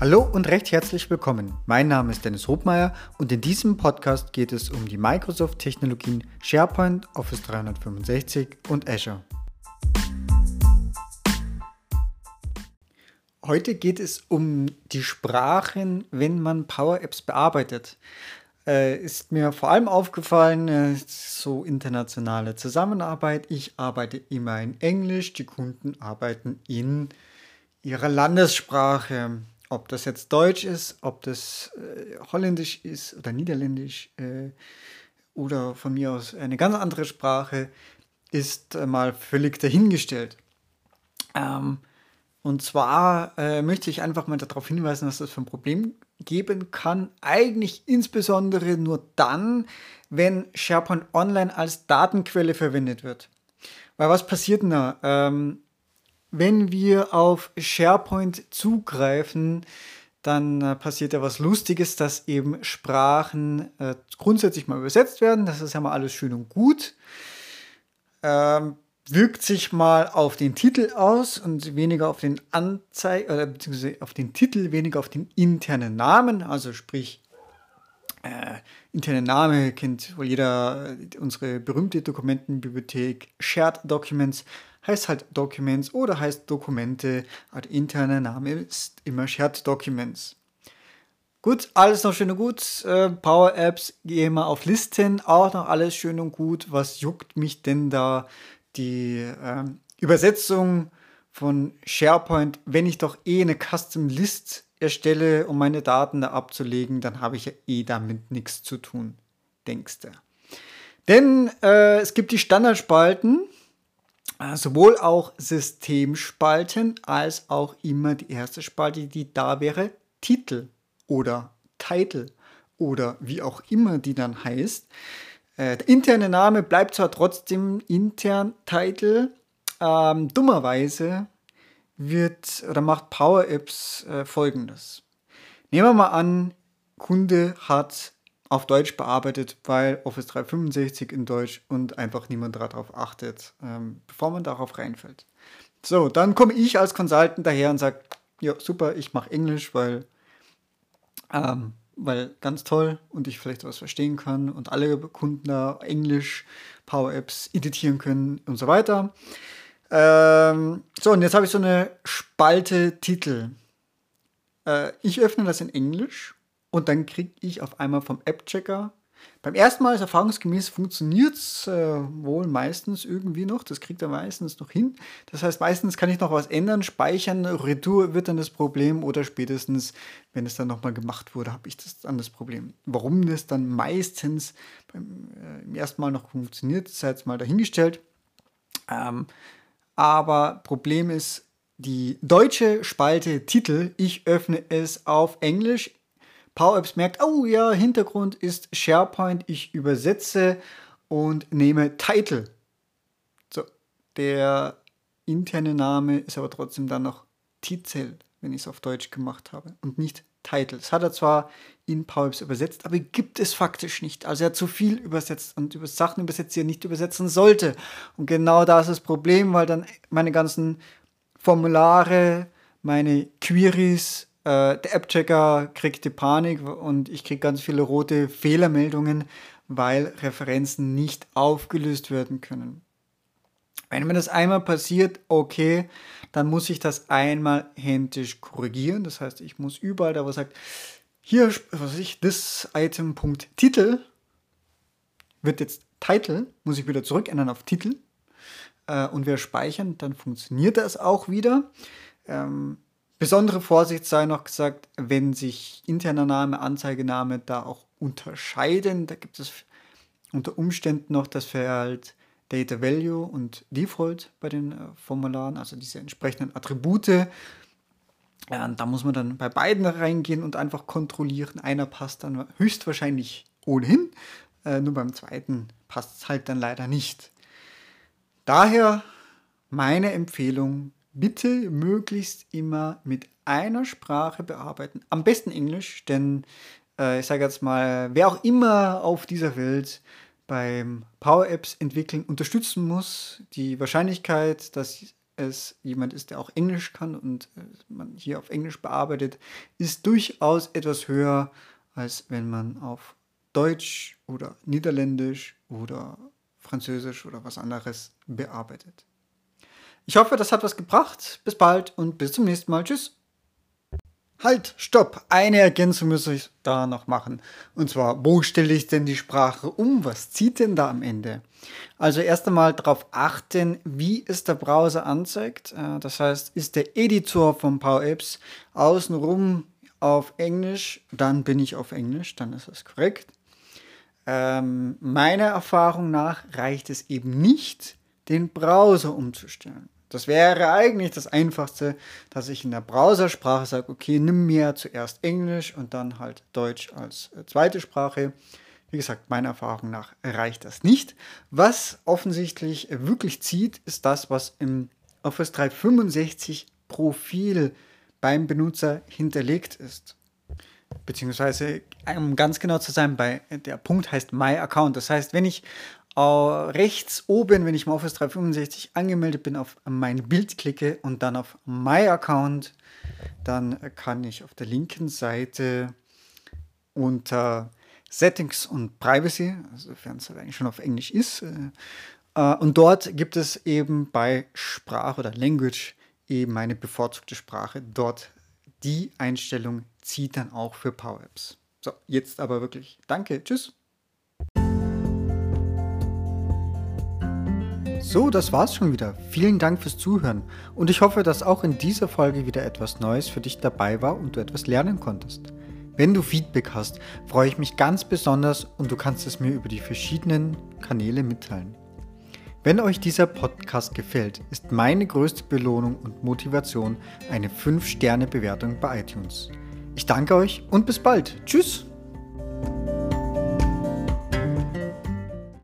Hallo und recht herzlich willkommen. Mein Name ist Dennis Hobmeier und in diesem Podcast geht es um die Microsoft-Technologien SharePoint, Office 365 und Azure. Heute geht es um die Sprachen, wenn man Power Apps bearbeitet. Äh, ist mir vor allem aufgefallen, äh, so internationale Zusammenarbeit. Ich arbeite immer in Englisch, die Kunden arbeiten in ihrer Landessprache ob das jetzt Deutsch ist, ob das äh, Holländisch ist oder Niederländisch äh, oder von mir aus eine ganz andere Sprache, ist äh, mal völlig dahingestellt. Ähm, und zwar äh, möchte ich einfach mal darauf hinweisen, dass das für ein Problem geben kann. Eigentlich insbesondere nur dann, wenn SharePoint Online als Datenquelle verwendet wird. Weil was passiert denn da? Ähm, wenn wir auf SharePoint zugreifen, dann äh, passiert ja was Lustiges, dass eben Sprachen äh, grundsätzlich mal übersetzt werden. Das ist ja mal alles schön und gut. Ähm, wirkt sich mal auf den Titel aus und weniger auf den Anzeig oder beziehungsweise auf den Titel, weniger auf den internen Namen. Also sprich, äh, interne Name kennt wohl jeder äh, unsere berühmte Dokumentenbibliothek Shared Documents heißt halt Documents oder heißt Dokumente. Ein interner Name ist immer Shared Documents. Gut, alles noch schön und gut. Äh, Power Apps, gehe mal auf Listen, auch noch alles schön und gut. Was juckt mich denn da die äh, Übersetzung von SharePoint, wenn ich doch eh eine Custom List erstelle, um meine Daten da abzulegen, dann habe ich ja eh damit nichts zu tun, denkst du. Denn äh, es gibt die Standardspalten, sowohl auch Systemspalten als auch immer die erste Spalte, die da wäre, Titel oder Title oder wie auch immer die dann heißt. Äh, der interne Name bleibt zwar trotzdem intern Title, ähm, dummerweise wird oder macht Power Apps äh, folgendes. Nehmen wir mal an, Kunde hat auf Deutsch bearbeitet, weil Office 365 in Deutsch und einfach niemand darauf achtet, ähm, bevor man darauf reinfällt. So, dann komme ich als Consultant daher und sage, ja, super, ich mache Englisch, weil, ähm, weil ganz toll und ich vielleicht was verstehen kann und alle Kunden da Englisch Power Apps editieren können und so weiter. Ähm, so, und jetzt habe ich so eine Spalte Titel. Äh, ich öffne das in Englisch und dann kriege ich auf einmal vom App-Checker. Beim ersten Mal ist erfahrungsgemäß funktioniert es äh, wohl meistens irgendwie noch. Das kriegt er meistens noch hin. Das heißt, meistens kann ich noch was ändern, speichern. Retour wird dann das Problem oder spätestens, wenn es dann nochmal gemacht wurde, habe ich das dann das Problem. Warum das dann meistens beim äh, ersten Mal noch funktioniert, sei jetzt mal dahingestellt. Ähm, aber Problem ist, die deutsche Spalte Titel, ich öffne es auf Englisch, PowerApps merkt, oh ja, Hintergrund ist SharePoint, ich übersetze und nehme Title. So, der interne Name ist aber trotzdem dann noch Titel, wenn ich es auf Deutsch gemacht habe und nicht Title. Das hat er zwar in PowerApps übersetzt, aber gibt es faktisch nicht. Also er hat zu viel übersetzt und über Sachen übersetzt, die er nicht übersetzen sollte. Und genau da ist das Problem, weil dann meine ganzen Formulare, meine Queries äh, der App-Checker kriegt die Panik und ich kriege ganz viele rote Fehlermeldungen, weil Referenzen nicht aufgelöst werden können. Wenn mir das einmal passiert, okay, dann muss ich das einmal händisch korrigieren. Das heißt, ich muss überall da, wo sagt, hier, was ich, this Item.titel wird jetzt Title, muss ich wieder zurückändern auf Titel äh, und wir speichern, dann funktioniert das auch wieder. Ähm, Besondere Vorsicht sei noch gesagt, wenn sich interner Name, Anzeigename da auch unterscheiden. Da gibt es unter Umständen noch das Feld Data Value und Default bei den äh, Formularen, also diese entsprechenden Attribute. Ja, da muss man dann bei beiden reingehen und einfach kontrollieren. Einer passt dann höchstwahrscheinlich ohnehin, äh, nur beim zweiten passt es halt dann leider nicht. Daher meine Empfehlung, bitte möglichst immer mit einer Sprache bearbeiten. Am besten Englisch, denn äh, ich sage jetzt mal, wer auch immer auf dieser Welt beim Power Apps entwickeln unterstützen muss, die Wahrscheinlichkeit, dass es jemand ist, der auch Englisch kann und äh, man hier auf Englisch bearbeitet, ist durchaus etwas höher, als wenn man auf Deutsch oder Niederländisch oder Französisch oder was anderes bearbeitet. Ich hoffe, das hat was gebracht. Bis bald und bis zum nächsten Mal. Tschüss. Halt, stopp! Eine Ergänzung muss ich da noch machen. Und zwar, wo stelle ich denn die Sprache um? Was zieht denn da am Ende? Also erst einmal darauf achten, wie es der Browser anzeigt. Äh, das heißt, ist der Editor von Power Apps außenrum auf Englisch, dann bin ich auf Englisch, dann ist das korrekt. Ähm, meiner Erfahrung nach reicht es eben nicht, den Browser umzustellen. Das wäre eigentlich das Einfachste, dass ich in der Browsersprache sage, okay, nimm mir zuerst Englisch und dann halt Deutsch als äh, zweite Sprache. Wie gesagt, meiner Erfahrung nach reicht das nicht. Was offensichtlich wirklich zieht, ist das, was im Office 365 Profil beim Benutzer hinterlegt ist. Beziehungsweise, um ganz genau zu sein, bei, der Punkt heißt My Account. Das heißt, wenn ich äh, rechts oben, wenn ich im Office 365 angemeldet bin, auf mein Bild klicke und dann auf My Account, dann kann ich auf der linken Seite unter Settings und Privacy, sofern es eigentlich schon auf Englisch ist, äh, und dort gibt es eben bei Sprache oder Language eben meine bevorzugte Sprache. Dort die Einstellung zieht dann auch für Power Apps. So, jetzt aber wirklich danke, tschüss. So, das war's schon wieder. Vielen Dank fürs Zuhören und ich hoffe, dass auch in dieser Folge wieder etwas Neues für dich dabei war und du etwas lernen konntest. Wenn du Feedback hast, freue ich mich ganz besonders und du kannst es mir über die verschiedenen Kanäle mitteilen. Wenn euch dieser Podcast gefällt, ist meine größte Belohnung und Motivation eine 5-Sterne-Bewertung bei iTunes. Ich danke euch und bis bald. Tschüss!